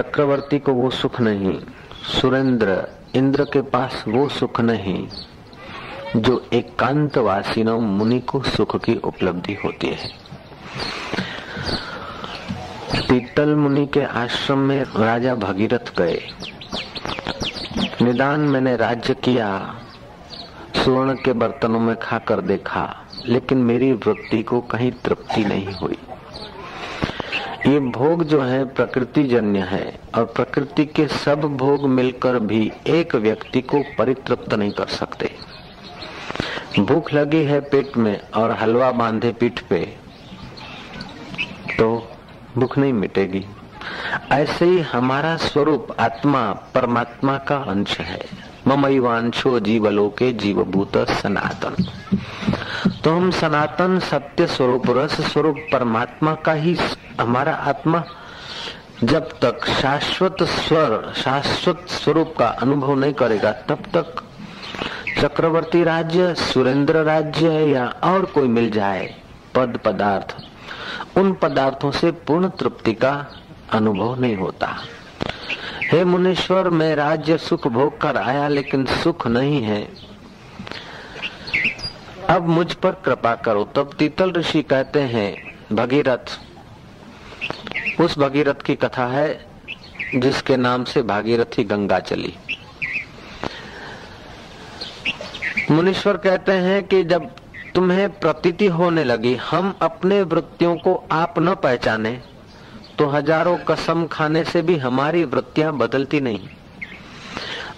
चक्रवर्ती को वो सुख नहीं, सुरेंद्र इंद्र के पास वो सुख नहीं, जो एकांतवासी मुनि को सुख की उपलब्धि होती है। पीतल मुनि के आश्रम में राजा भगीरथ गए। निदान मैंने राज्य किया, स्वर्ण के बर्तनों में खाकर देखा, लेकिन मेरी वृत्ति को कहीं तृप्ति नहीं हुई। ये भोग जो है प्रकृति जन्य है और प्रकृति के सब भोग मिलकर भी एक व्यक्ति को परितृप्त नहीं कर सकते। भूख लगी है पेट में और हलवा बांधे पीठ पे तो भूख नहीं मिटेगी। ऐसे ही हमारा स्वरूप आत्मा, परमात्मा का अंश है। ममईवांशो जीवलोके जीवभूत सनातन तो हम सनातन सत्य स्वरूप रस स्वरूप परमात्मा का ही हमारा आत्मा, जब तक शाश्वत स्वर, शाश्वत स्वरूप का अनुभव नहीं करेगा, तब तक चक्रवर्ती राज्य, सुरेंद्र राज्य या और कोई मिल जाए, पद पदार्थ, उन पदार्थों से पूर्ण तृप्ति का अनुभव नहीं होता। हे मुनीश्वर, मैं राज्य सुख भोग कर आया, लेकिन सुख नहीं है। अब मुझ पर कृपा करो। तब तीतल ऋषि कहते हैं, भगीरथ, उस भगीरथ की कथा है, जिसके नाम से भागीरथी गंगा चली। मुनीश्वर कहते हैं कि जब तुम्हें प्रतीति होने लगी, हम अपने वृत्तियों को आप न पहचाने तो हज़ारों कसम खाने से भी हमारी वृत्तियाँ बदलती नहीं।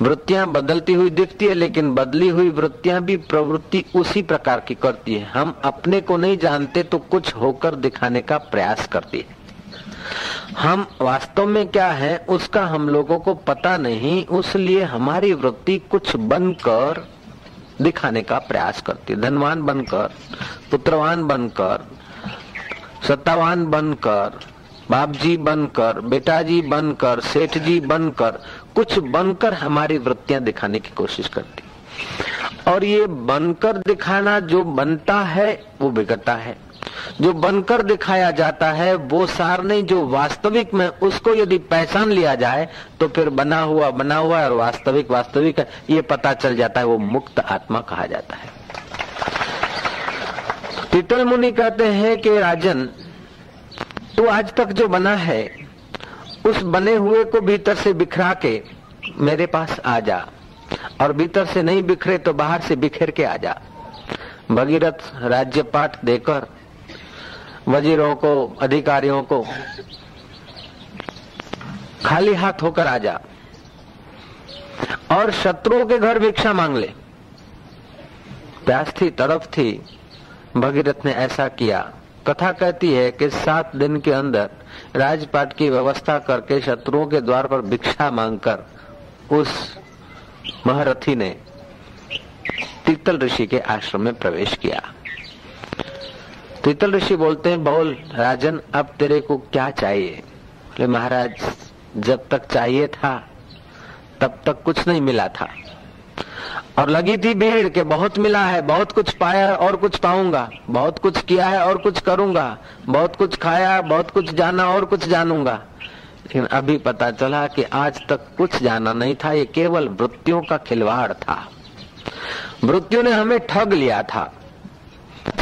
वृत्तियाँ बदलती हुई दिखती है, लेकिन बदली हुई वृत्तियाँ भी प्रवृत्ति उसी प्रकार की करती है। हम अपने को नहीं जानते तो कुछ होकर दिखाने का प्रयास करती है। हम वास्तव में क्या है, उसका हम लोगों को पता नहीं उसलिए हमारी वृत्ति कुछ बनकर दिखाने का प्रयास करती है। धनवान बनकर, पुत्रवान बनकर, सत्तावान बनकर बाप जी बनकर बेटा जी बनकर सेठ जी बनकर, कुछ बनकर हमारी वृत्तियाँ दिखाने की कोशिश करती। और ये बनकर दिखाना जो बनता है, वो बिगड़ता है। जो बनकर दिखाया जाता है, वो सार नहीं, जो वास्तविक में उसको यदि पहचान लिया जाए तो फिर बना हुआ बना हुआ और वास्तविक वास्तविक ये पता चल जाता है, वो मुक्त आत्मा कहा जाता है। तितल मुनि कहते हैं कि राजन तू आज तक जो बना है, उस बने हुए को भीतर से बिखरा के मेरे पास आ जा। और भीतर से नहीं बिखरे तो बाहर से बिखेर के आ जा। भगीरथ राज्य पाठ देकर वजीरों को, अधिकारियों को खाली हाथ होकर आ जा। और शत्रुओं के घर भिक्षा मांग ले। प्यास थी तड़फ थी, भगीरथ ने ऐसा किया। कथा कहती है कि सात दिन के अंदर राजपाट की व्यवस्था करके शत्रुओं के द्वार पर भिक्षा मांगकर उस महारथी ने तीतल ऋषि के आश्रम में प्रवेश किया। तीतल ऋषि बोलते हैं बोल राजन, अब तेरे को क्या चाहिए? बोले, महाराज, जब तक चाहिए था, तब तक कुछ नहीं मिला था। और लगी थी भीड़ के बहुत मिला है, बहुत कुछ पाया है और कुछ पाऊँगा। बहुत कुछ किया है और कुछ करूँगा। बहुत कुछ खाया बहुत कुछ जाना और कुछ जानूँगा। लेकिन अभी पता चला कि आज तक कुछ जाना नहीं था, ये केवल वृत्तियों का खिलवाड़ था। मृत्यु ने हमें ठग लिया था।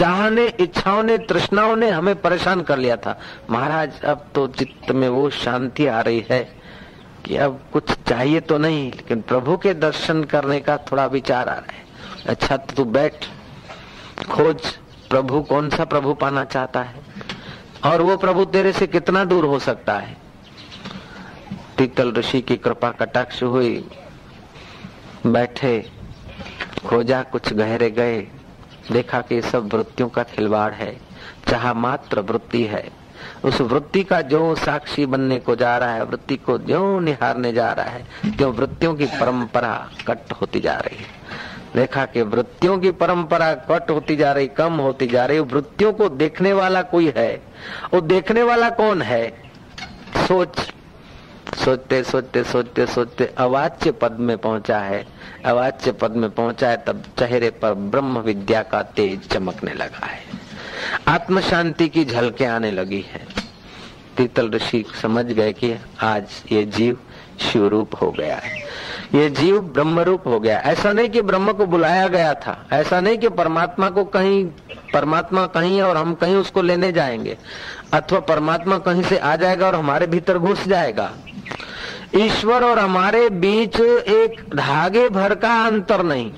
चाहने, इच्छाओं ने, तृष्णाओं ने हमें परेशान कर लिया था। महाराज, अब तो चित्त में वो शांति आ रही है। कि अब कुछ चाहिए तो नहीं, लेकिन प्रभु के दर्शन करने का थोड़ा विचार आ रहा है। अच्छा तो बैठ, खोज प्रभु कौन सा प्रभु पाना चाहता है। और वो प्रभु तेरे से कितना दूर हो सकता है। तीतल ऋषि की कृपा कटाक्ष हुई। बैठे, खोजा कुछ गहरे गए। देखा कि सब वृत्तियों का खिलवाड़ है। चाह मात्र वृत्ति है। उस वृत्ति का जो साक्षी बनने को जा रहा है, वृत्ति को जो निहारने जा रहा है क्यों वृत्तियों की परंपरा कट होती जा रही है। देखा कि वृत्तियों की परंपरा कट होती जा रही, कम होती जा रही, वृत्तियों को देखने वाला कोई है? वो देखने वाला कौन है? सोच। सोचते सोचते सोचते सोचते अवाच्य पद में पहुँचा है। अवाच्य पद में पहुँचा है, तब चेहरे पर ब्रह्म विद्या का तेज चमकने लगा है। आत्म शांति की झलके आने लगी है। तीतल ऋषि समझ गए कि आज ये जीव शिव रूप हो गया है। ये जीव ब्रह्म रूप हो गया। ऐसा नहीं कि ब्रह्म को बुलाया गया था। ऐसा नहीं कि परमात्मा को कहीं, परमात्मा कहीं और हम कहीं उसको लेने जाएँगे। अथवा परमात्मा कहीं से आ जाएगा और हमारे भीतर घुस जाएगा। ईश्वर और हमारे बीच एक धागे भर का अंतर नहीं।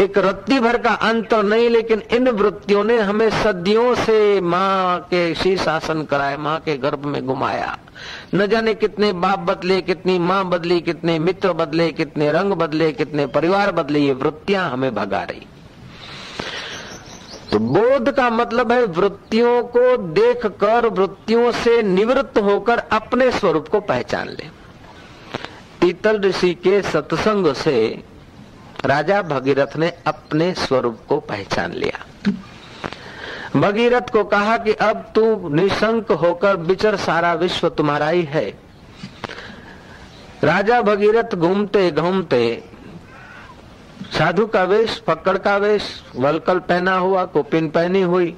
एक रत्ती भर का अंतर नहीं, लेकिन इन वृत्तियों ने हमें सदियों से माँ के शीर्षासन कराए माँ के गर्भ में घुमाया। न जाने कितने बाप बदले, कितनी माँ बदली, कितने मित्र बदले, कितने रंग बदले, कितने परिवार बदले, ये वृत्तियाँ हमें भगा रही। तो बोध का मतलब है वृत्तियों को देखकर, वृत्तियों से निवृत्त होकर अपने स्वरूप को पहचान ले। पीतल ऋषि के सत्संग से राजा भगीरथ ने अपने स्वरूप को पहचान लिया। भगीरथ को कहा कि अब तू निशंक होकर विचर सारा विश्व तुम्हारा ही है। राजा भगीरथ घूमते घूमते साधु का वेश, फक्कड़ का वेश, वलकल पहना हुआ, कोपिन पहनी हुई।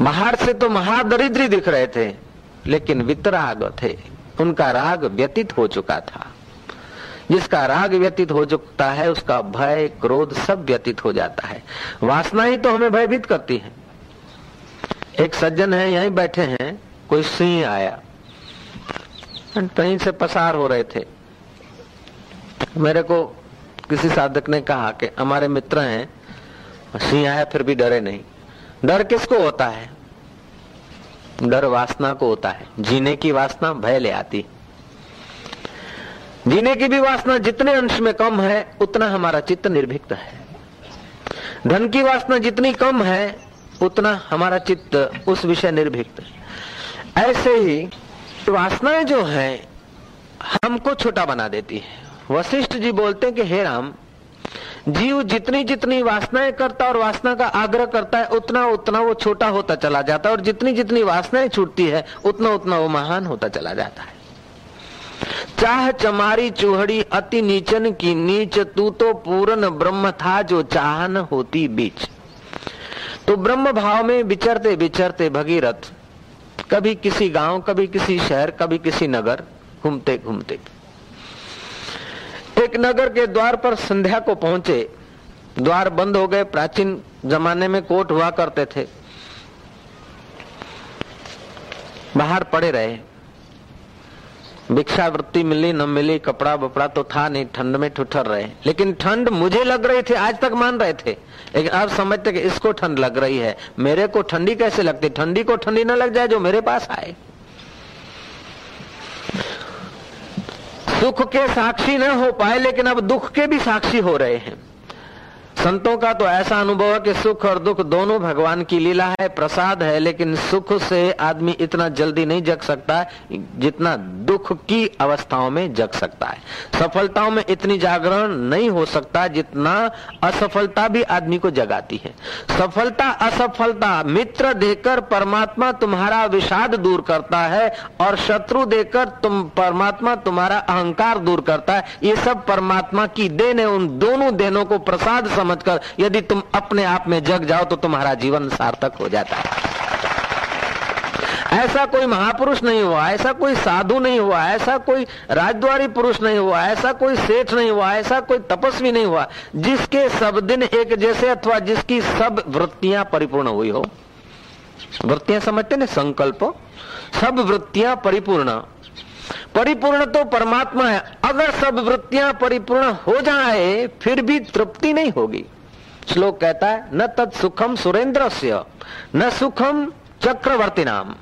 बाहर से तो महादरिद्री दिख रहे थे, लेकिन वितराग थे। उनका राग व्यतीत हो चुका था। जिसका राग व्यतीत हो चुकता है, उसका भय, क्रोध सब व्यतीत हो जाता है। वासना ही तो हमें भयभीत करती है। एक सज्जन है, यहीं बैठे हैं, कोई सिंह आया। कहीं से पसार हो रहे थे। मेरे को किसी साधक ने कहा कि हमारे मित्र हैं, सिंह आया फिर भी डरे नहीं। डर किसको होता है? डर वासना को होता है। जीने की वासना भय ले आती जीने की भी वासना जितने अंश में कम है, उतना हमारा चित्त निर्भीक्त है। धन की वासना जितनी कम है, उतना हमारा चित्त उस विषय निर्भीक्त ऐसे ही वासनाएँ जो है, हमको छोटा बना देती है। वशिष्ठ जी बोलते हैं कि, हे राम, जीव जितनी जितनी वासनाएँ करता और वासना का आग्रह करता है, उतना उतना वो छोटा होता चला जाता है और जितनी जितनी वासनाएँ छूटती है, उतना उतना वो महान होता चला जाता है। चाह चमारी चूहड़ी अति नीचन की नीच, तू तो पूर्ण ब्रह्म था जो चाहन होती बीच। तो ब्रह्म भाव में विचरते विचरते भगीरथ, कभी किसी गाँव, कभी किसी शहर, कभी किसी नगर, घूमते घूमते। एक नगर के द्वार पर संध्या को पहुँचे, द्वार बंद हो गए, प्राचीन जमाने में कोट हुआ करते थे। बाहर पड़े रहे। भिक्षा वृत्ति मिली, न मिली, कपड़ा बपड़ा तो था नहीं, ठंड में ठुठर रहे। लेकिन ठंड मुझे लग रही थी, आज तक मान रहे थे। लेकिन अब समझते कि इसको ठंड लग रही है। मेरे को ठंडी कैसे लगती? ठंडी को ठंडी ना लग जाए जो मेरे पास आए। सुख के साक्षी न हो पाए, लेकिन अब दुख के भी साक्षी हो रहे हैं। संतों का तो ऐसा अनुभव है कि सुख और दुख दोनों भगवान की लीला है, प्रसाद है, लेकिन सुख से आदमी इतना जल्दी नहीं जग सकता है जितना दुख की अवस्थाओं में जग सकता है। सफलताओं में इतनी जागरण नहीं हो सकता जितना असफलता भी आदमी को जगाती है। सफलता, असफलता मित्र देकर परमात्मा तुम्हारा विषाद दूर करता है और शत्रु देकर तुम, परमात्मा तुम्हारा अहंकार दूर करता है। ये सब परमात्मा की देन है, उन दोनों देनों को प्रसाद समझकर यदि तुम अपने आप में जग जाओ तो तुम्हारा जीवन सार्थक हो जाता है। ऐसा कोई महापुरुष नहीं हुआ, ऐसा कोई साधु नहीं हुआ, ऐसा कोई राजद्वारी पुरुष नहीं हुआ, ऐसा कोई सेठ नहीं हुआ, ऐसा कोई तपस्वी नहीं हुआ, जिसके सब दिन एक जैसे अथवा जिसकी सब वृत्तियाँ परिपूर्ण हुई हो। वृत्तियाँ समझते ना? संकल्प सब वृत्तियाँ परिपूर्ण परिपूर्ण तो परमात्मा है। अगर सब वृत्तियाँ परिपूर्ण हो जाए, फिर भी तृप्ति नहीं होगी। श्लोक कहता है, न तत् सुखम सुरेंद्र न सुखम चक्रवर्ती नाम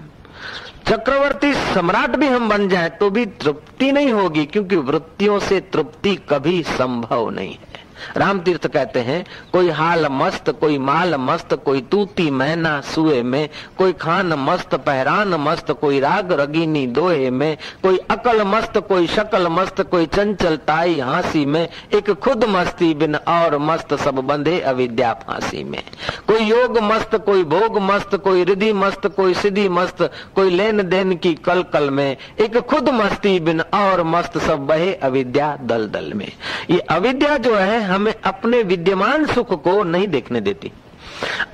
चक्रवर्ती सम्राट भी हम बन जाए तो भी तृप्ति नहीं होगी, क्योंकि वृत्तियों से तृप्ति कभी संभव नहीं है। राम तीर्थ कहते हैं, कोई हाल मस्त, कोई माल मस्त, कोई तूती मैना सुए में, कोई खान मस्त, पहरान मस्त, कोई राग रगीनी दोहे में, कोई अकल मस्त, कोई शकल मस्त, कोई चंचल ताई हांसी में, एक खुद मस्ती बिन और मस्त, सब बंधे अविद्या फांसी में। कोई योग मस्त, कोई भोग मस्त, कोई रिधि मस्त, कोई सिद्धि मस्त, कोई लेन देन की कल कल में, एक खुद मस्ती बिन और मस्त, सब बहे अविद्या दल दल में। ये अविद्या जो है हमें अपने विद्यमान सुख को नहीं देखने देती,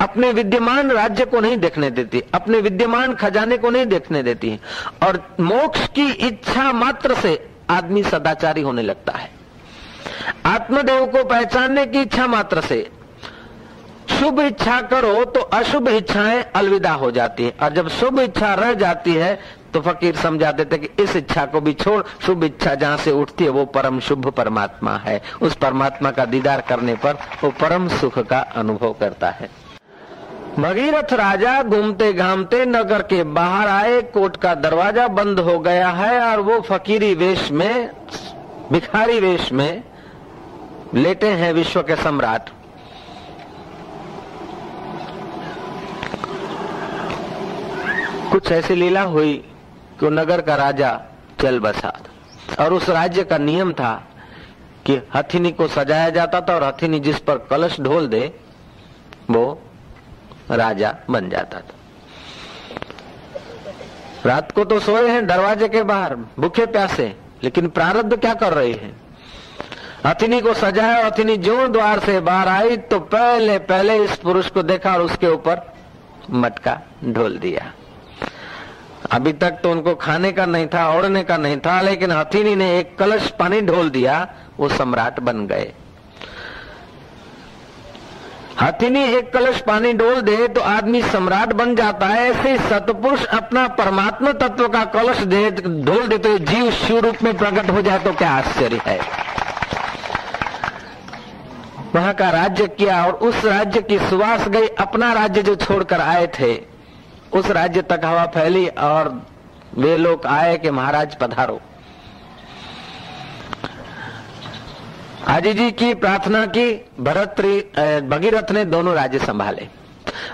अपने विद्यमान राज्य को नहीं देखने देती, अपने विद्यमान खजाने को नहीं देखने देती और मोक्ष की इच्छा मात्र से आदमी सदाचारी होने लगता है। आत्मदेव को पहचानने की इच्छा मात्र से शुभ इच्छा करो तो अशुभ इच्छाएँ अलविदा हो जाती है। और जब शुभ इच्छा रह जाती है तो फकीर समझा देते कि इस इच्छा को भी छोड़, शुभ इच्छा जहाँ से उठती है, वो परम शुभ परमात्मा है। उस परमात्मा का दीदार करने पर वो परम सुख का अनुभव करता है। भगीरथ राजा घूमते घामते नगर के बाहर आए कोट का दरवाज़ा बंद हो गया है और वो फकीरी वेश में, भिखारी वेश में लेटे हैं विश्व के सम्राट। कुछ ऐसी लीला हुई। कि नगर का राजा चल बसा और उस राज्य का नियम था कि हथिनी को सजाया जाता था और हथिनी जिस पर कलश ढोल दे, वो राजा बन जाता था। रात को तो सोए हैं दरवाजे के बाहर, भूखे प्यासे, लेकिन प्रारब्ध क्या कर रहे हैं? हथिनी को सजाया हथिनी जो द्वार से बाहर आई तो पहले पहले इस पुरुष को देखा और उसके ऊपर मटका ढोल दिया। अभी तक तो उनको खाने का नहीं था, ओढ़ने का नहीं था, लेकिन हथीनी ने एक कलश पानी ढोल दिया, वो सम्राट बन गए। हथिनी एक कलश पानी डोल दे तो आदमी सम्राट बन जाता है, ऐसे सतपुरुष अपना परमात्मा तत्व का कलश दे, ढोल दे तो जीव शिव रूप में प्रकट हो जाए तो क्या आश्चर्य है। वहाँ का राज्य किया और उस राज्य की सुवास गई, अपना राज्य जो छोड़कर आए थे। उस राज्य तक हवा फैली और वे लोग आए कि महाराज पधारो। आजी जी की प्रार्थना की, भरत भगीरथ ने दोनों राज्य संभाले।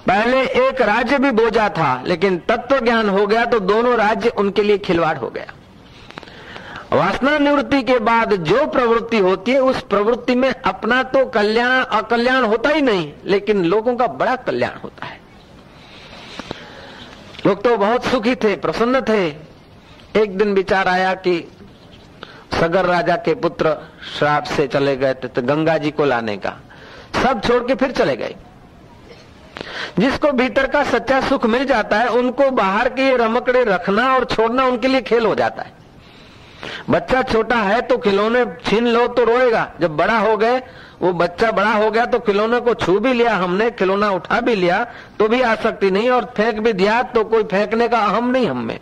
पहले एक राज्य भी बोझा था, लेकिन तत्व ज्ञान हो गया तो दोनों राज्य उनके लिए खिलवाड़ हो गया। वासना निवृत्ति के बाद जो प्रवृत्ति होती है, उस प्रवृत्ति में अपना तो कल्याण, अकल्याण होता ही नहीं, लेकिन लोगों का बड़ा कल्याण होता है। लोग तो बहुत सुखी थे, प्रसन्न थे। एक दिन विचार आया कि सगर राजा के पुत्र श्राप से चले गए थे तो गंगा जी को लाने का। सब छोड़ के फिर चले गए। जिसको भीतर का सच्चा सुख मिल जाता है, उनको बाहर के रमकड़े रखना और छोड़ना उनके लिए खेल हो जाता है। बच्चा छोटा है तो खिलौने छीन लो तो रोएगा, जब बड़ा हो गए वो बच्चा बड़ा हो गया तो खिलौने को छू भी लिया हमने, खिलौना उठा भी लिया तो भी आसक्ति नहीं, और फेंक भी दिया तो कोई फेंकने का अहम नहीं हमें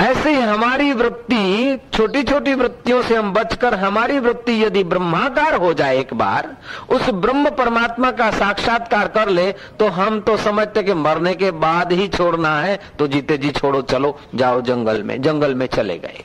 ऐसे हमारी वृत्ति छोटी छोटी वृत्तियों से हम बचकर, हमारी वृत्ति यदि ब्रह्माकार हो जाए एक बार, उस ब्रह्म परमात्मा का साक्षात्कार कर ले तो हम तो समझते कि मरने के बाद ही छोड़ना है तो जीते जी छोड़ो, चलो, जाओ जंगल में जंगल में चले गए।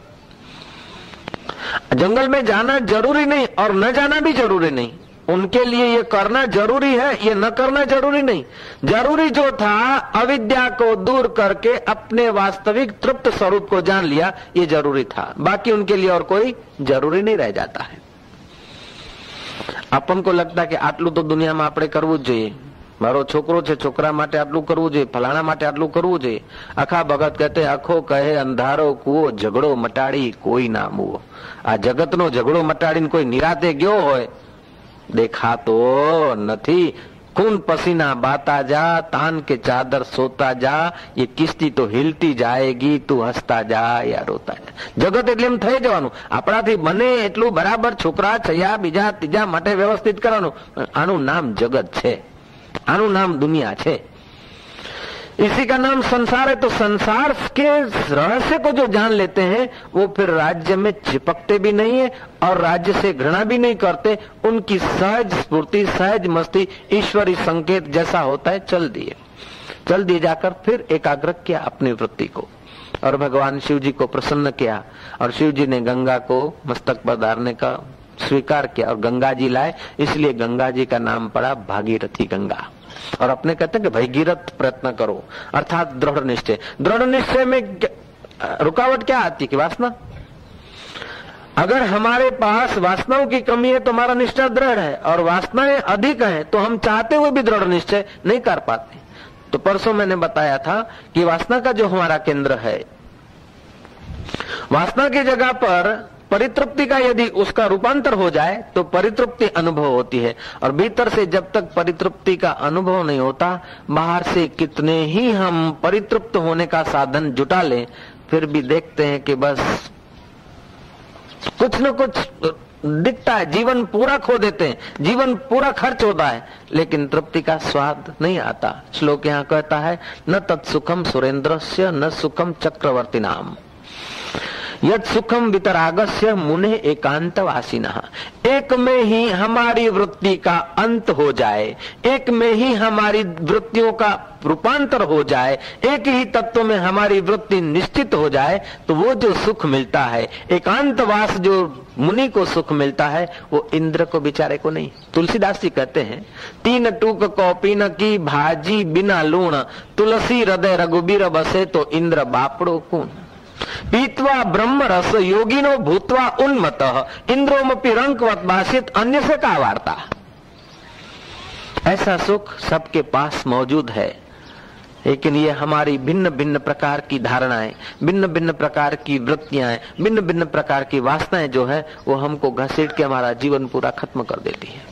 जंगल में जाना जरूरी नहीं और न जाना भी जरूरी नहीं उनके लिए ये करना जरूरी है ये न करना जरूरी नहीं जरूरी जो था अविद्या को दूर करके अपने वास्तविक तृप्त स्वरूप को जान लिया ये जरूरी था बाकी उनके लिए और कोई जरूरी नहीं रह जाता है अपन को लगता कि आटलू तो दुनिया में આપણે કરવું જ જોઈએ મારો છોકરો છે, છોકરા માટે આટલું કરવું જોઈએ, ફલાણા માટે આટલું કરવું જોઈએ. આખા ભગત કહેતે, આખો કહે, અંધારો કુવો, ઝઘડો મટાડી કોઈ ના મૂવો. આ જગતનો ઝઘડો મટાડીને કોઈ નિરાતે ગયો હોય, દેખાતો નથી. કુન પસીના બાતા જા, તાન કે ચાદર સોતા જા, એ કિસ્તી તો હિલતી જાયગી, તું હસતા જા, યા રોતા જા. જગત એટલે એમ થઈ જવાનું. આપણાથી બને એટલું બરાબર છોકરા છયા બીજા ત્રીજા માટે વ્યવસ્થિત કરવાનું. આનું નામ જગત છે. આનું નામ दुनिया છે इसी का नाम संसार है तो संसार के रहस्य को जो जान लेते हैं वो फिर राज्य में चिपकते भी नहीं है और राज्य से घृणा भी नहीं करते उनकी सहज स्फूर्ति सहज मस्ती ईश्वरी संकेत जैसा होता है चल दिए चल दिए जाकर फिर एकाग्र किया अपनी वृत्ति को और भगवान शिव जी को प्रसन्न किया और शिव जी ने गंगा को मस्तक पर धारने का स्वीकार किया और गंगा जी लाए, इसलिए गंगा जी का नाम पड़ा भागीरथी गंगा। और अपने कहते हैं कि भयगीरथ प्रयत्न करो, अर्थात दृढ़ निश्चय। दृढ़ निश्चय में रुकावट क्या आती कि वासना? अगर हमारे पास वासनाओं की कमी है तो हमारा निश्चय दृढ़ है, और वासनाएँ अधिक है तो हम चाहते हुए भी दृढ़ निश्चय नहीं कर पाते। तो परसों मैंने बताया था कि वासना का जो हमारा केंद्र है, वासना की जगह पर परितृप्ति का यदि उसका रूपांतर हो जाए तो परितृप्ति अनुभव होती है। और भीतर से जब तक परितृप्ति का अनुभव नहीं होता, बाहर से कितने ही हम परितृप्त होने का साधन जुटा लें, फिर भी देखते हैं कि बस कुछ न कुछ दिखता है, जीवन पूरा खो देते हैं, जीवन पूरा खर्च होता है, लेकिन तृप्ति का स्वाद नहीं आता। श्लोक यहाँ कहता है, न तत्सुखम सुरेंद्र न सुखम चक्रवर्ती नाम यद सुखम वितरागस्य मुने एकांत वासीन एक में ही हमारी वृत्ति का अंत हो जाए, एक में ही हमारी वृत्तियों का रूपांतर हो जाए, एक ही तत्व में हमारी वृत्ति निश्चित हो जाए तो वो जो सुख मिलता है, एकांतवास जो मुनि को सुख मिलता है, वो इंद्र को बेचारे को नहीं। तुलसीदास जी कहते हैं, तीन टूक कॉपी न की भाजी बिना लूण, तुलसी हृदय रघुबीर बसे तो इंद्र बापड़ो कौन। पीतवा ब्रह्म रस योगिनो भूतवा उन्मत इंद्रोमपि रंकवत भाषित अन्य से का वार्ता? ऐसा सुख सबके पास मौजूद है। लेकिन ये हमारी भिन्न भिन्न प्रकार की धारणाएँ भिन्न भिन्न प्रकार की वृत्तियाँ भिन्न भिन्न प्रकार की वासनाएँ जो है, वो हमको घसीट के हमारा जीवन पूरा खत्म कर देती है।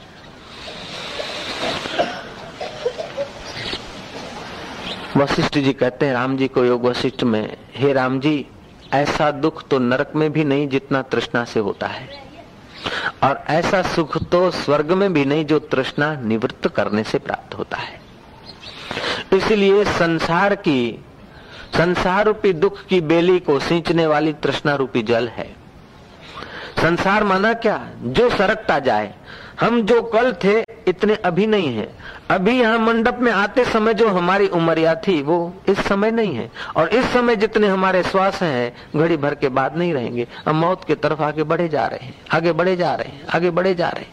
वशिष्ठ जी कहते हैं, राम जी को योग वशिष्ठ में, हे राम जी ऐसा दुख तो नरक में भी नहीं जितना तृष्णा से होता है। और ऐसा सुख तो स्वर्ग में भी नहीं जो तृष्णा निवृत्त करने से प्राप्त होता है। इसलिए संसार की संसार रूपी दुख की बेली को सींचने वाली तृष्णा रूपी जल है। संसार माना क्या? जो सरकता जाए हम जो कल थे, इतने अभी नहीं है। अभी यहाँ मंडप में आते समय जो हमारी उमरिया थी, वो इस समय नहीं है। और इस समय जितने हमारे श्वास हैं, घड़ी भर के बाद नहीं रहेंगे। हम मौत की तरफ़ आगे बढ़े जा रहे हैं। आगे बढ़े जा रहे हैं। आगे बढ़े जा रहे हैं।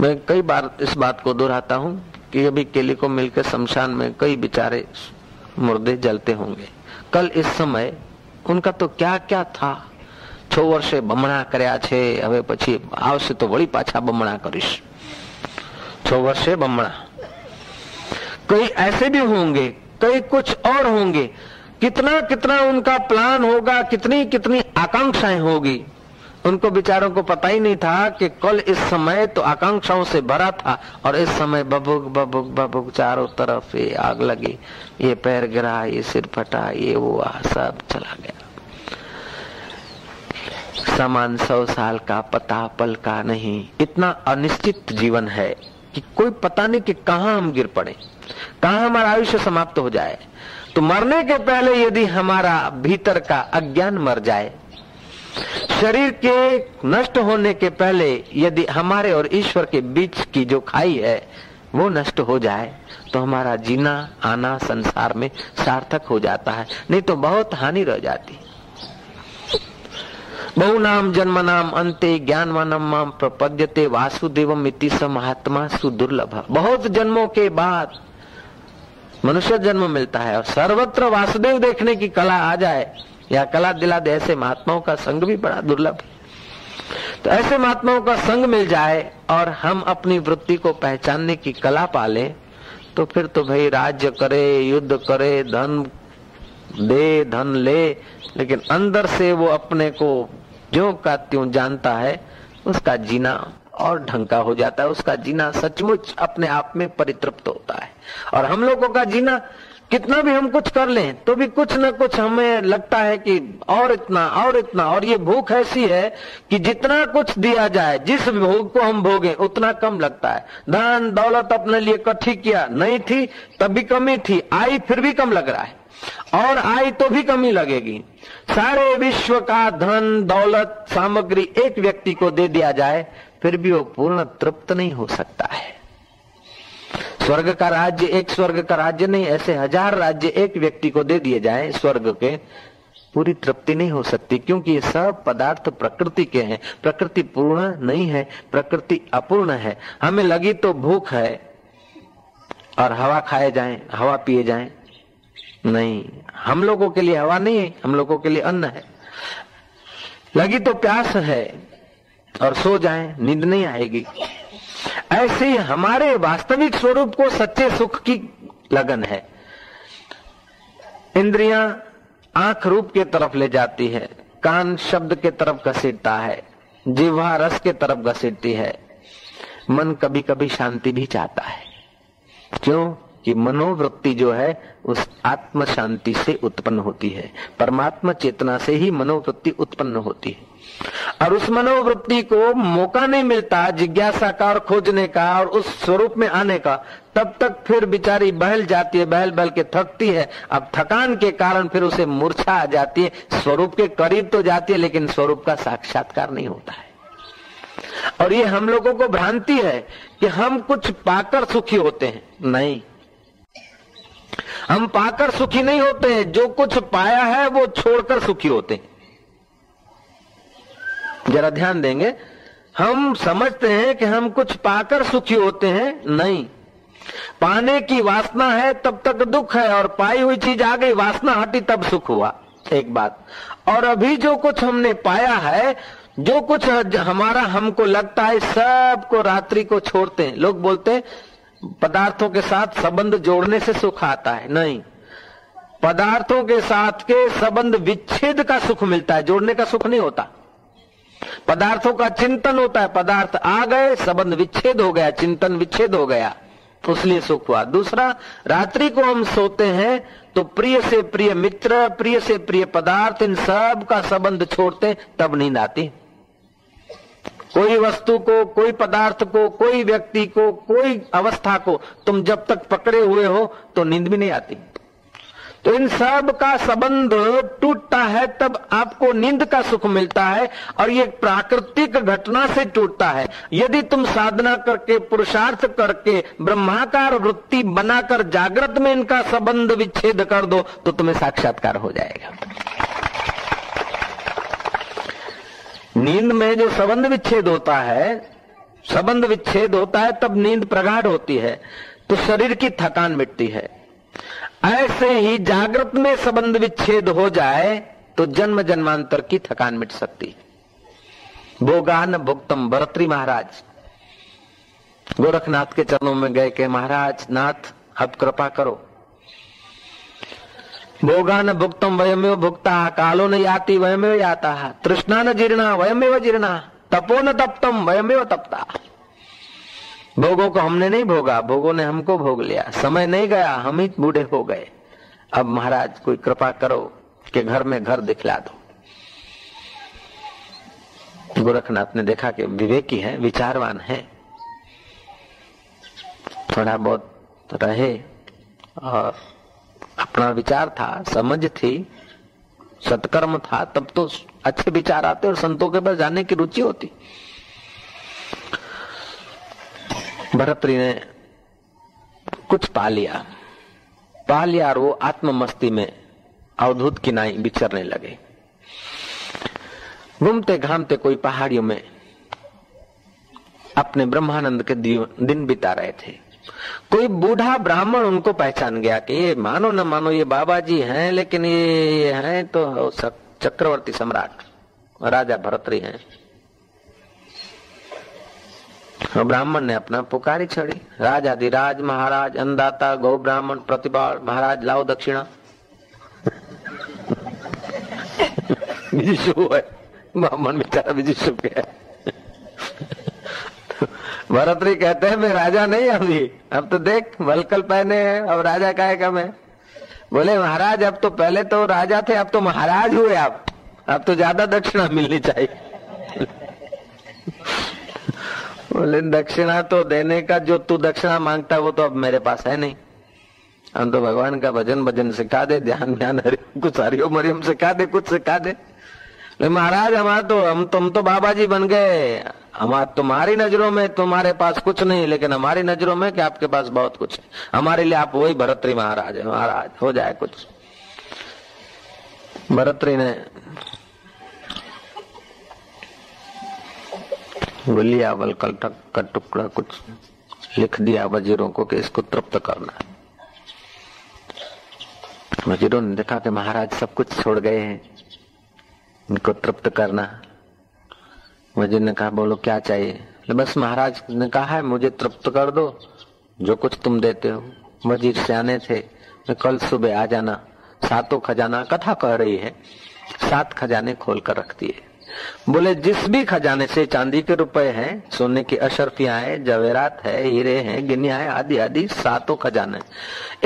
मैं कई बार इस बात को दोहराता हूँ कि अभी केली को मिलकर शमशान में कई बेचारे मुर्दे जलते होंगे। कल इस समय उनका तो क्या क्या था? છ વર્ષે બમણા કર્યા છે હવે પછી આવશે તો વળી પાછા બમણા કરીશ છ વર્ષે બમણા कई ऐसे भी होंगे कई कुछ और होंगे कितना कितना उनका प्लान होगा कितनी कितनी आकांक्षाएं होगी उनको बेचारों को पता ही नहीं था कि कल इस समय तो आकांक्षाओं से भरा था और इस समय बबुक बबुक बबुक चारों तरफ ये आग लगी ये पैर गिरा ये सिर फटा ये वो सब चला गया समान सौ साल का पता पल का नहीं। इतना अनिश्चित जीवन है कि कोई पता नहीं कि कहा हम गिर पड़े, कहा हमारा आयुष्य समाप्त हो जाए। तो मरने के पहले यदि हमारा भीतर का अज्ञान मर जाए, शरीर के नष्ट होने के पहले यदि हमारे और ईश्वर के बीच की जो खाई है, वो नष्ट हो जाए तो हमारा जीना, आना, संसार में सार्थक हो जाता है, नहीं तो बहुत हानि रह जाती। बहु नाम जन्म नाम अंते ज्ञानवानम प्रपद्यते वासुदेवम इति महात्मा सुदुर्लभ बहुत जन्मों के बाद मनुष्य जन्म मिलता है और सर्वत्र वासुदेव देखने की कला आ जाए, या कला दिला दे, ऐसे महात्माओं का संग भी बड़ा दुर्लभ है। तो ऐसे महात्माओं का संग मिल जाए और हम अपनी वृत्ति को पहचानने की कला पाले तो फिर तो भाई राज्य करे, युद्ध करे, धन दे, धन ले, लेकिन अंदर से वो अपने को जो का त्यों जानता है, उसका जीना और ढंग का हो जाता है। उसका जीना सचमुच अपने आप में परितृप्त होता है। और हम लोगों का जीना, कितना भी हम कुछ कर लें तो भी कुछ न कुछ हमें लगता है कि और इतना और इतना। और ये भूख ऐसी है कि जितना कुछ दिया जाए, जिस भोग को हम भोगे, उतना कम लगता है। धन दौलत अपने लिए इकट्ठी किया नहीं थी तब भी कमी थी। आई फिर भी कम लग रहा है। और आई तो भी कमी लगेगी। सारे विश्व का धन, दौलत, सामग्री एक व्यक्ति को दे दिया जाए, फिर भी वो पूर्ण तृप्त नहीं हो सकता है। स्वर्ग का राज्य एक स्वर्ग का राज्य नहीं, ऐसे हज़ार राज्य एक व्यक्ति को दे दिए जाए, स्वर्ग के पूरी तृप्ति नहीं हो सकती, क्योंकि ये सब पदार्थ प्रकृति के हैं। प्रकृति पूर्ण नहीं है, प्रकृति अपूर्ण है। हमें लगी तो भूख है, और हवा खाए जाए, हवा पिए जाएँ नहीं, हम लोगों के लिए हवा नहीं है, हम लोगों के लिए अन्न है। लगी तो प्यास है और सो जाए, नींद नहीं आएगी। ऐसे ही हमारे वास्तविक स्वरूप को सच्चे सुख की लगन है। इंद्रियाँ आँख रूप के तरफ़ ले जाती है, कान शब्द के तरफ़ घसीटता है, जिह्वा रस के तरफ़ घसीटती है। मन कभी कभी शांति भी चाहता है। क्यों? कि मनोवृत्ति जो है, उस आत्म शांति से उत्पन्न होती है। परमात्मा चेतना से ही मनोवृत्ति उत्पन्न होती है। और उस मनोवृत्ति को मौका नहीं मिलता, जिज्ञासा का और खोजने का और उस स्वरूप में आने का। तब तक फिर बिचारी बहल जाती है, बहल बहल के थकती है। अब थकान के कारण फिर उसे मूर्छा आ जाती है। स्वरूप के करीब तो जाती है, लेकिन स्वरूप का साक्षात्कार नहीं होता है। और ये हम लोगों को भ्रांति है कि हम कुछ पाकर सुखी होते हैं। नहीं हम पाकर सुखी नहीं होते हैं जो कुछ पाया है वो छोड़कर सुखी होते हैं। जरा ध्यान देंगे, हम समझते हैं कि हम कुछ पाकर सुखी होते हैं, नहीं। पाने की वासना है, तब तक दुख है, और पाई हुई चीज़ आ गई, वासना हटी, तब सुख हुआ। एक बात। और अभी जो कुछ हमने पाया है, जो कुछ हमारा हमको लगता है सबको रात्रि को छोड़ते हैं। लोग बोलते हैं पदार्थों के साथ संबंध जोड़ने से सुख आता है, नहीं। पदार्थों के साथ के संबंध विच्छेद का सुख मिलता है, जोड़ने का सुख नहीं होता। पदार्थों का चिंतन होता है, पदार्थ आ गए, संबंध विच्छेद हो गया, चिंतन विच्छेद हो गया, उसलिए सुख हुआ। दूसरा, रात्रि को हम सोते हैं तो प्रिय से प्रिय मित्र, प्रिय से प्रिय पदार्थ, इन सब का संबंध छोड़ते तब नींद आती। कोई वस्तु को, कोई पदार्थ को, कोई व्यक्ति को, कोई अवस्था को तुम जब तक पकड़े हुए हो तो नींद भी नहीं आती। तो इन सब का संबंध टूटता है, तब आपको नींद का सुख मिलता है और ये प्राकृतिक घटना से टूटता है। यदि तुम साधना करके, पुरुषार्थ करके, ब्रह्माकार वृत्ति बनाकर जागृत में इनका संबंध विच्छेद कर दो तो तुम्हें साक्षात्कार हो जाएगा। नींद में जो संबंध विच्छेद होता है, संबंध विच्छेद होता है, तब नींद प्रगाढ़ होती है तो शरीर की थकान मिटती है। ऐसे ही जागृत में संबंध विच्छेद हो जाए तो जन्म जन्मांतर की थकान मिट सकती भोगान भुक्तम भरतरी महाराज। गोरखनाथ के चरणों में गए के महाराज, नाथ अब कृपा करो। भोगा न भुक्तम वयमेव भुक्ता, कालो न याति, वयमेव याता। तृष्णा न जीर्णा, वयमेव जीर्णा। तपो न तप्तम वयमेव तपता। भोगों को हमने नहीं भोगा, भोगों ने हमको भोग लिया। समय नहीं गया, हम ही बूढ़े हो गए। अब महाराज, कोई कृपा करो कि घर में घर दिखला दो। गोरखनाथ ने देखा कि विवेकी है, विचारवान है। थोड़ा बहुत रहे और अपना विचार था, समझ थी, सत्कर्म था, तब तो अच्छे विचार आते और संतों के पास जाने की रुचि होती। भरतरी ने कुछ पा लिया। पा लिया और वो आत्म मस्ती में अवधूत की नाई बिचरने लगे। घूमते घामते कोई पहाड़ियों में अपने ब्रह्मानंद के दिन बिता रहे थे। कोई बूढ़ा ब्राह्मण उनको पहचान गया कि ये मानो न मानो ये बाबा जी हैं लेकिन ये हैं तो चक्रवर्ती सम्राट राजा भरतरी हैं और ब्राह्मण ने अपना पुकारी छड़ी राज राज महाराज अन्नदाता गौ ब्राह्मण प्रतिभा महाराज लाओ दक्षिणा બીજું है ब्राह्मण बेचारा બીજું શું भरतरी कहते हैं, मैं राजा नहीं अभी। अब तो देख वलकल पहने हैं, अब राजा का है मैं बोले, महाराज, अब तो पहले तो राजा थे, अब तो महाराज हुए आप। अब तो ज़्यादा दक्षिणा मिलनी चाहिए। बोले, दक्षिणा तो देने का, जो तू दक्षिणा माँगता वो तो अब मेरे पास है नहीं। हम तो भगवान का भजन भजन सिखा दे, ध्यान ध्यान, हरि, कुछ हरिओ मरियम सिखा दे, कुछ सिखा दे। महाराज, हमारा तो हम तुम तो बाबा जी बन गए। हमारे तुम्हारी नज़रों में तुम्हारे पास कुछ नहीं, लेकिन हमारी नज़रों में कि आपके पास बहुत कुछ है। हमारे लिए आप वही भरतरी महाराज है, महाराज, हो जाए कुछ। भरतरी ने गुलिया वलकल का टुकड़ा कुछ लिख दिया वजीरों को कि इसको तृप्त करना वजीरों ने देखा कि महाराज सब कुछ छोड़ गए हैं, इनको तृप्त करना वज़ीर ने कहा, बोलो, क्या चाहिए? बस महाराज ने कहा, है, मुझे तृप्त कर दो, जो कुछ तुम देते हो। वज़ीर सियाने थे कल सुबह आ जाना, सातों खजाना कथा कह रही है, सात खजाने खोल कर रखती है बोले, जिस भी खजाने से चांदी के रुपए हैं, सोने की अशरफियाँ है, जवेरात है, हीरे हैं, गिनिया है, आदि आदि, सातों खजाने।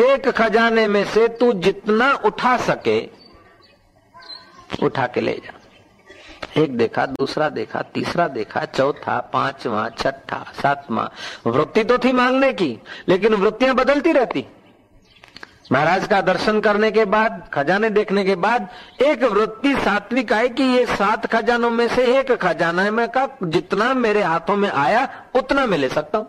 एक खजाने में से तू जितना उठा सके, उठा के ले जा। एक देखा, दूसरा देखा, तीसरा देखा, चौथा, पांचवा, छठा, सातवा। वृत्ति तो थी मांगने की, लेकिन वृत्तियाँ बदलती रहती। महाराज का दर्शन करने के बाद, खजाने देखने के बाद, एक वृत्ति सात्विक आई कि ये सात खजानों में से एक खजाना है, मैं कहा जितना मेरे हाथों में आया, उतना मैं ले सकता हूँ।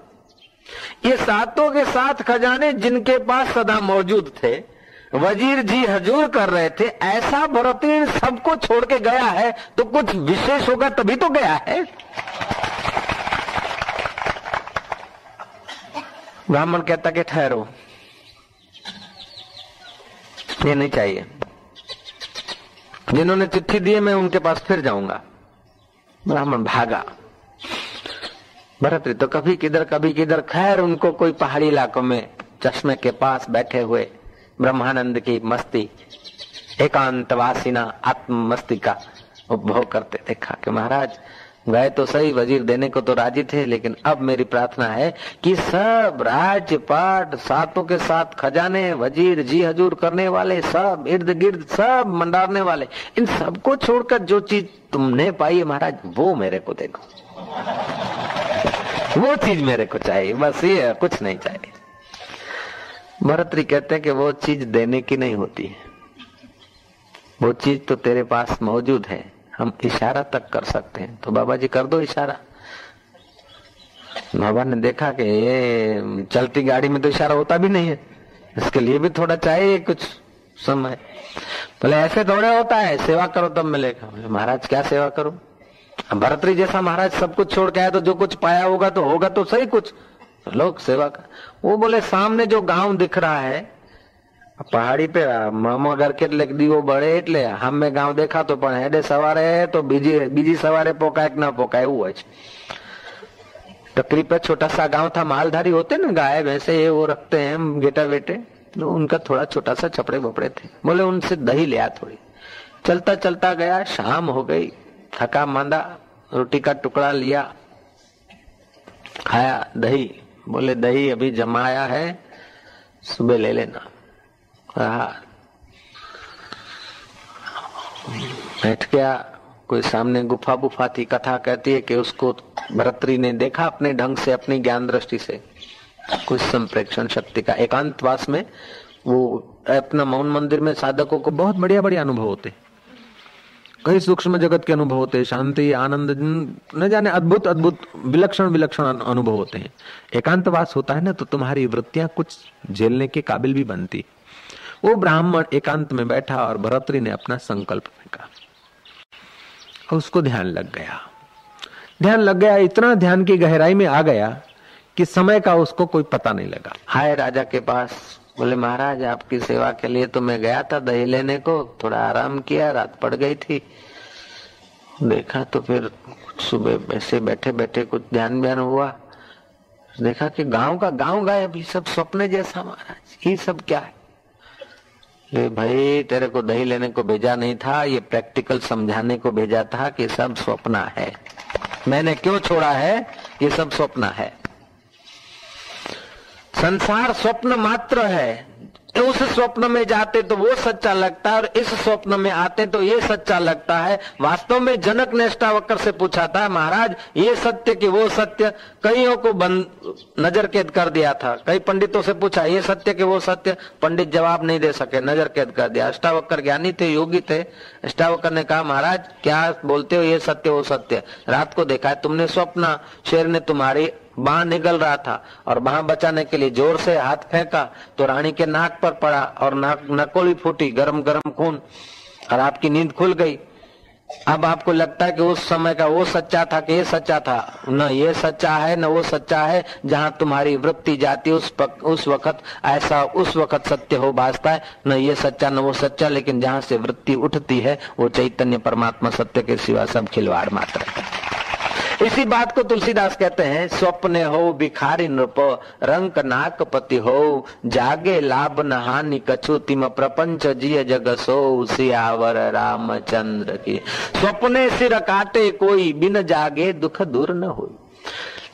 ये सातों के सात खजाने जिनके पास सदा मौजूद थे वज़ीर जी हजूर कर रहे थे, ऐसा भरतीन सबको छोड़ के गया है तो कुछ विशेष होगा तभी तो गया है। ब्राह्मण कहता कि ठहरो, ये नहीं चाहिए। जिन्होंने चिट्ठी दी मैं उनके पास फिर जाऊँगा। ब्राह्मण भागा। भरत तो कभी किधर कभी किधर, खैर उनको कोई पहाड़ी इलाकों में, चश्मे के पास बैठे हुए ब्रह्मानंद की मस्ती, एकांतवासीना आत्म मस्ती का उपभोग करते देखा कि महाराज, गए तो सही, वज़ीर देने को तो राज़ी थे, लेकिन अब मेरी प्रार्थना है कि सब राज्य पाठ सातों के साथ खजाने, वज़ीर, जी हजूर करने वाले, सब इर्द गिर्द, सब मंडारने वाले, इन सबको छोड़कर जो चीज़ तुमने पाई है महाराज, वो मेरे को देखो। वो चीज़ मेरे को चाहिए, बस ये कुछ नहीं चाहिए। भरतरी कहते हैं कि वो चीज़ देने की नहीं होती है। वो चीज़ तो तेरे पास मौजूद है। हम इशारा तक कर सकते हैं। तो बाबा जी कर दो इशारा। बाबा ने देखा कि ये चलती गाड़ी में तो इशारा होता भी नहीं है। इसके लिए भी थोड़ा चाहिए कुछ समय। बोले, ऐसे थोड़े होता है। सेवा करो तब मिलेगा। महाराज, क्या सेवा करो? भरतरी जैसा महाराज सब कुछ छोड़ के आया तो जो कुछ पाया होगा तो होगा तो सही कुछ। लोग सेवा कर वो बोले सामने जो गांव दिख रहा है પહાડી पे મામા ઘર કેટલેક દીવો બળે એટલે સામે ગામ દેખાતો પણ હેડે સવારે તો બીજી બીજી સવારે પોકાય કે ના પોકાય એવું હોય છે तकरीब छोटा सा गांव था मालधारी होते ना गाय भैंसे ये वो रखते हैं गेटा बेटे तो उनका थोड़ा छोटा सा छपड़े बपड़े थे बोले उनसे दही लिया थोड़ी चलता चलता गया शाम हो गई थका मांदा रोटी का टुकड़ा लिया खाया दही बोले, दही अभी जमाया है, सुबह ले लेना। रहा बैठ गया। कोई सामने गुफा बुफा थी, कथा कहती है कि उसको भरतरी ने देखा अपने ढंग से, अपनी ज्ञान दृष्टि से। कुछ संप्रेक्षण शक्ति का एकांतवास में वो अपना मौन मंदिर में साधकों को बहुत बढ़िया बढ़िया अनुभव होते। कई सूक्ष्म जगत के अनुभव होते हैं, शांति, आनंद, न जाने अद्भुत अद्भुत विलक्षण विलक्षण अनुभव होते हैं। एकांतवास होता है ना तो तुम्हारी वृत्तियाँ कुछ झेलने के काबिल भी बनती। वो ब्राह्मण एकांत में बैठा और भरतरी ने अपना संकल्प फेंका। उसको ध्यान लग गया। ध्यान लग गया, इतना ध्यान की गहराई में आ गया कि समय का उसको कोई पता नहीं लगा। हाय राजा के पास बोले, महाराज, आपकी सेवा के लिए तो मैं गया था दही लेने को। थोड़ा आराम किया, रात पड़ गई थी। देखा तो फिर सुबह ऐसे बैठे बैठे कुछ ध्यान व्यान हुआ। देखा कि गाँव का गाँव गाय अभी सब सपने जैसा, महाराज। ये सब क्या है? ये भाई, तेरे को दही लेने को भेजा नहीं था, ये प्रैक्टिकल समझाने को भेजा था कि सब स्वप्न है। मैंने क्यों छोड़ा है? ये सब स्वप्न है। संसार स्वप्न मात्र है। उस स्वप्न में जाते तो वो सच्चा लगता है और इस स्वप्न में आते तो ये सच्चा लगता है। वास्तव में जनक ने अष्टावक्र से पूछा था महाराज, ये सत्य कि वो सत्य? कईयों को बंद नज़र कैद कर दिया था। कई पंडितों से पूछा, ये सत्य कि वो सत्य? पंडित जवाब नहीं दे सके, नज़र कैद कर दिया। अष्टावक्र ज्ञानी थे, योगी थे। अष्टावक्र ने कहा, महाराज, क्या बोलते हो, ये सत्य, वो सत्य? रात को देखा है, तुमने स्वप्न, शेर ने तुम्हारी बाह निकल रहा था और बाह बचाने के लिए ज़ोर से हाथ फेंका तो रानी के नाक पर पड़ा और नाक नकोली फूटी गरम गरम खून और आपकी नींद खुल गई। अब आपको लगता है कि उस समय का वो सच्चा था कि ये सच्चा था। न ये सच्चा है न वो सच्चा है। जहाँ तुम्हारी वृत्ति जाती उस पक, उस वक्त ऐसा उस वक्त सत्य हो भाजता है। न ये सच्चा न वो सच्चा लेकिन जहाँ से वृत्ति उठती है वो चैतन्य परमात्मा सत्य के सिवा सब खिलवाड़ मात्र है। इसी बात को तुलसीदास कहते हैं, स्वप्न हो, भिखारी नृप, रंक नाक पति हो, जागे लाभ न हानि, कछु तिम प्रपंच जिय जग सो, सियावर रामचंद्र की। स्वप्ने सिर काटे कोई, बिन जागे दुख दूर न हो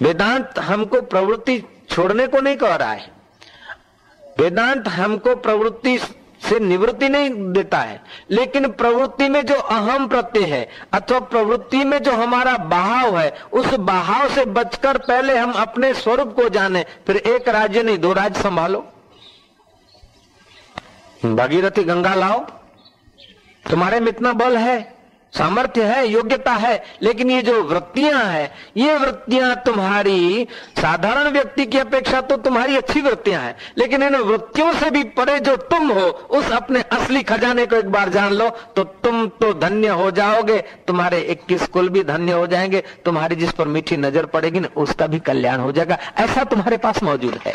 वेदांत हमको प्रवृत्ति छोड़ने को नहीं कह रहा है। वेदांत हमको प्रवृत्ति से निवृत्ति नहीं देता है। लेकिन प्रवृत्ति में जो अहम प्रत्यय है, अथवा प्रवृत्ति में जो हमारा बहाव है, उस बहाव से बचकर पहले हम अपने स्वरूप को जाने, फिर एक राज्य नहीं, दो राज्य संभालो। भगीरथी गंगा लाओ। तुम्हारे में इतना बल है सामर्थ्य है, योग्यता है, लेकिन ये जो वृत्तियाँ हैं, ये वृत्तियाँ तुम्हारी साधारण व्यक्ति की अपेक्षा तो तुम्हारी अच्छी वृत्तियाँ हैं, लेकिन इन वृत्तियों से भी परे जो तुम हो, उस अपने असली खजाने को एक बार जान लो तो तुम तो धन्य हो जाओगे, तुम्हारे इक्कीस कुल भी धन्य हो जाएँगे, तुम्हारी जिस पर मीठी नज़र पड़ेगी ना, उसका भी कल्याण हो जाएगा, ऐसा तुम्हारे पास मौजूद है।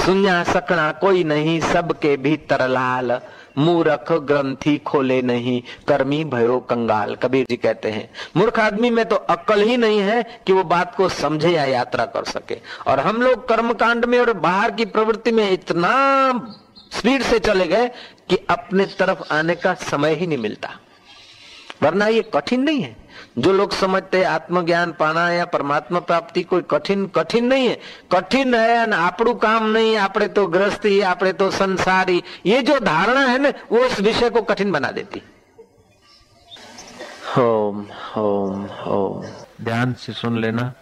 सुनिया सकना कोई नहीं, सबके भीतर लाल। मूर्ख ग्रंथी खोले नहीं, कर्मी भयो कंगाल। कबीर जी कहते हैं, मूर्ख आदमी में तो अक्ल ही नहीं है कि वो बात को समझे या यात्रा कर सके। और हम लोग कर्म कांड में और बाहर की प्रवृत्ति में इतना स्पीड से चले गए कि अपने तरफ़ आने का समय ही नहीं मिलता। वरना ये कठिन नहीं है। जो लोग समझते आत्मज्ञान पाना या परमात्मा प्राप्ति कोई कठिन कठिन नहीं है कठिन है અને આપણું કામ नहीं આપણે तो ग्रस्ती આપણે तो संसारी ये जो धारणा है ना वो इस विषय को कठिन बना देती ओम ओम ओम ध्यान से सुन लेना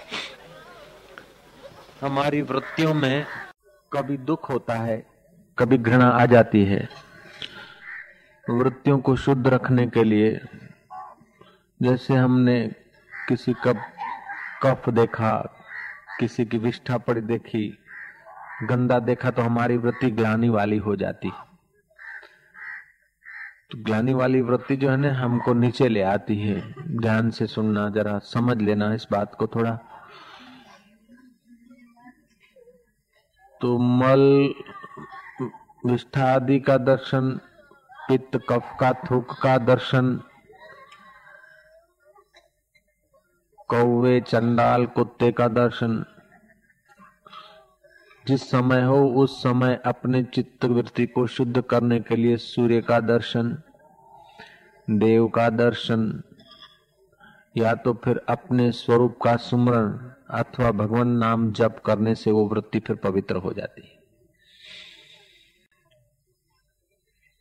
हमारी वृत्तियों में कभी दुख होता है कभी घृणा आ जाती है वृत्तियों को शुद्ध रखने के लिए जैसे हमने किसी का कफ देखा, किसी की विष्ठा पड़ी देखी, गंदा देखा तो हमारी वृत्ति ग्लानी वाली हो जाती। तो ग्लानी वाली वृत्ति जो है ना, हमको नीचे ले आती है। ध्यान से सुनना, जरा समझ लेना इस बात को थोड़ा। तो मल विष्ठा आदि का दर्शन, पित्त कफ का, थूक का दर्शन कौवे, चंडाल, कुत्ते का दर्शन। जिस समय हो, उस समय अपने चित्त वृत्ति को शुद्ध करने के लिए सूर्य का दर्शन, देव का दर्शन, या तो फिर अपने स्वरूप का सुमरण अथवा भगवान नाम जप करने से वो वृत्ति फिर पवित्र हो जाती है।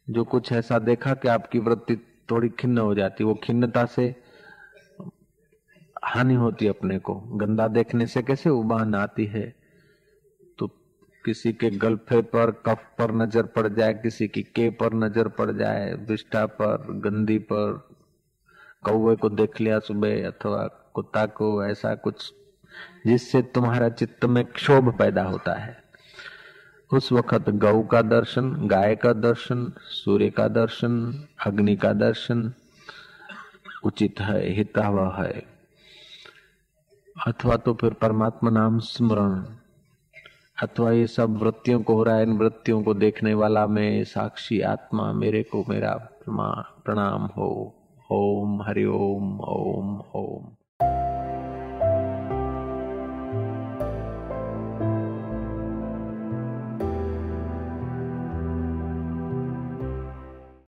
जो कुछ ऐसा देखा कि आपकी वृत्ति थोड़ी खिन्न हो जाती, वो खिन्नता से हानि होती अपने को। गंदा देखने से कैसे उबान आती है? तो किसी के गलफे पर, कफ पर नज़र पड़ जाए, किसी की के पर नज़र पड़ जाए, विष्ठा पर, गंदी पर, कौवे को देख लिया सुबह, अथवा कुत्ता को, ऐसा कुछ, जिससे तुम्हारा चित्त में क्षोभ पैदा होता है। उस वक्त गौ का दर्शन, गाय का दर्शन, सूर्य का दर्शन, अग्नि का दर्शन, उचित है, हितावह है। अथवा तो फिर परमात्मा नाम स्मरण। अथवा ये सब वृत्तियों को हो रहा है, इन वृत्तियों को देखने वाला मैं, साक्षी आत्मा मेरे को मेरा प्रणाम हो। ओम, हरि ओम ओम ओम।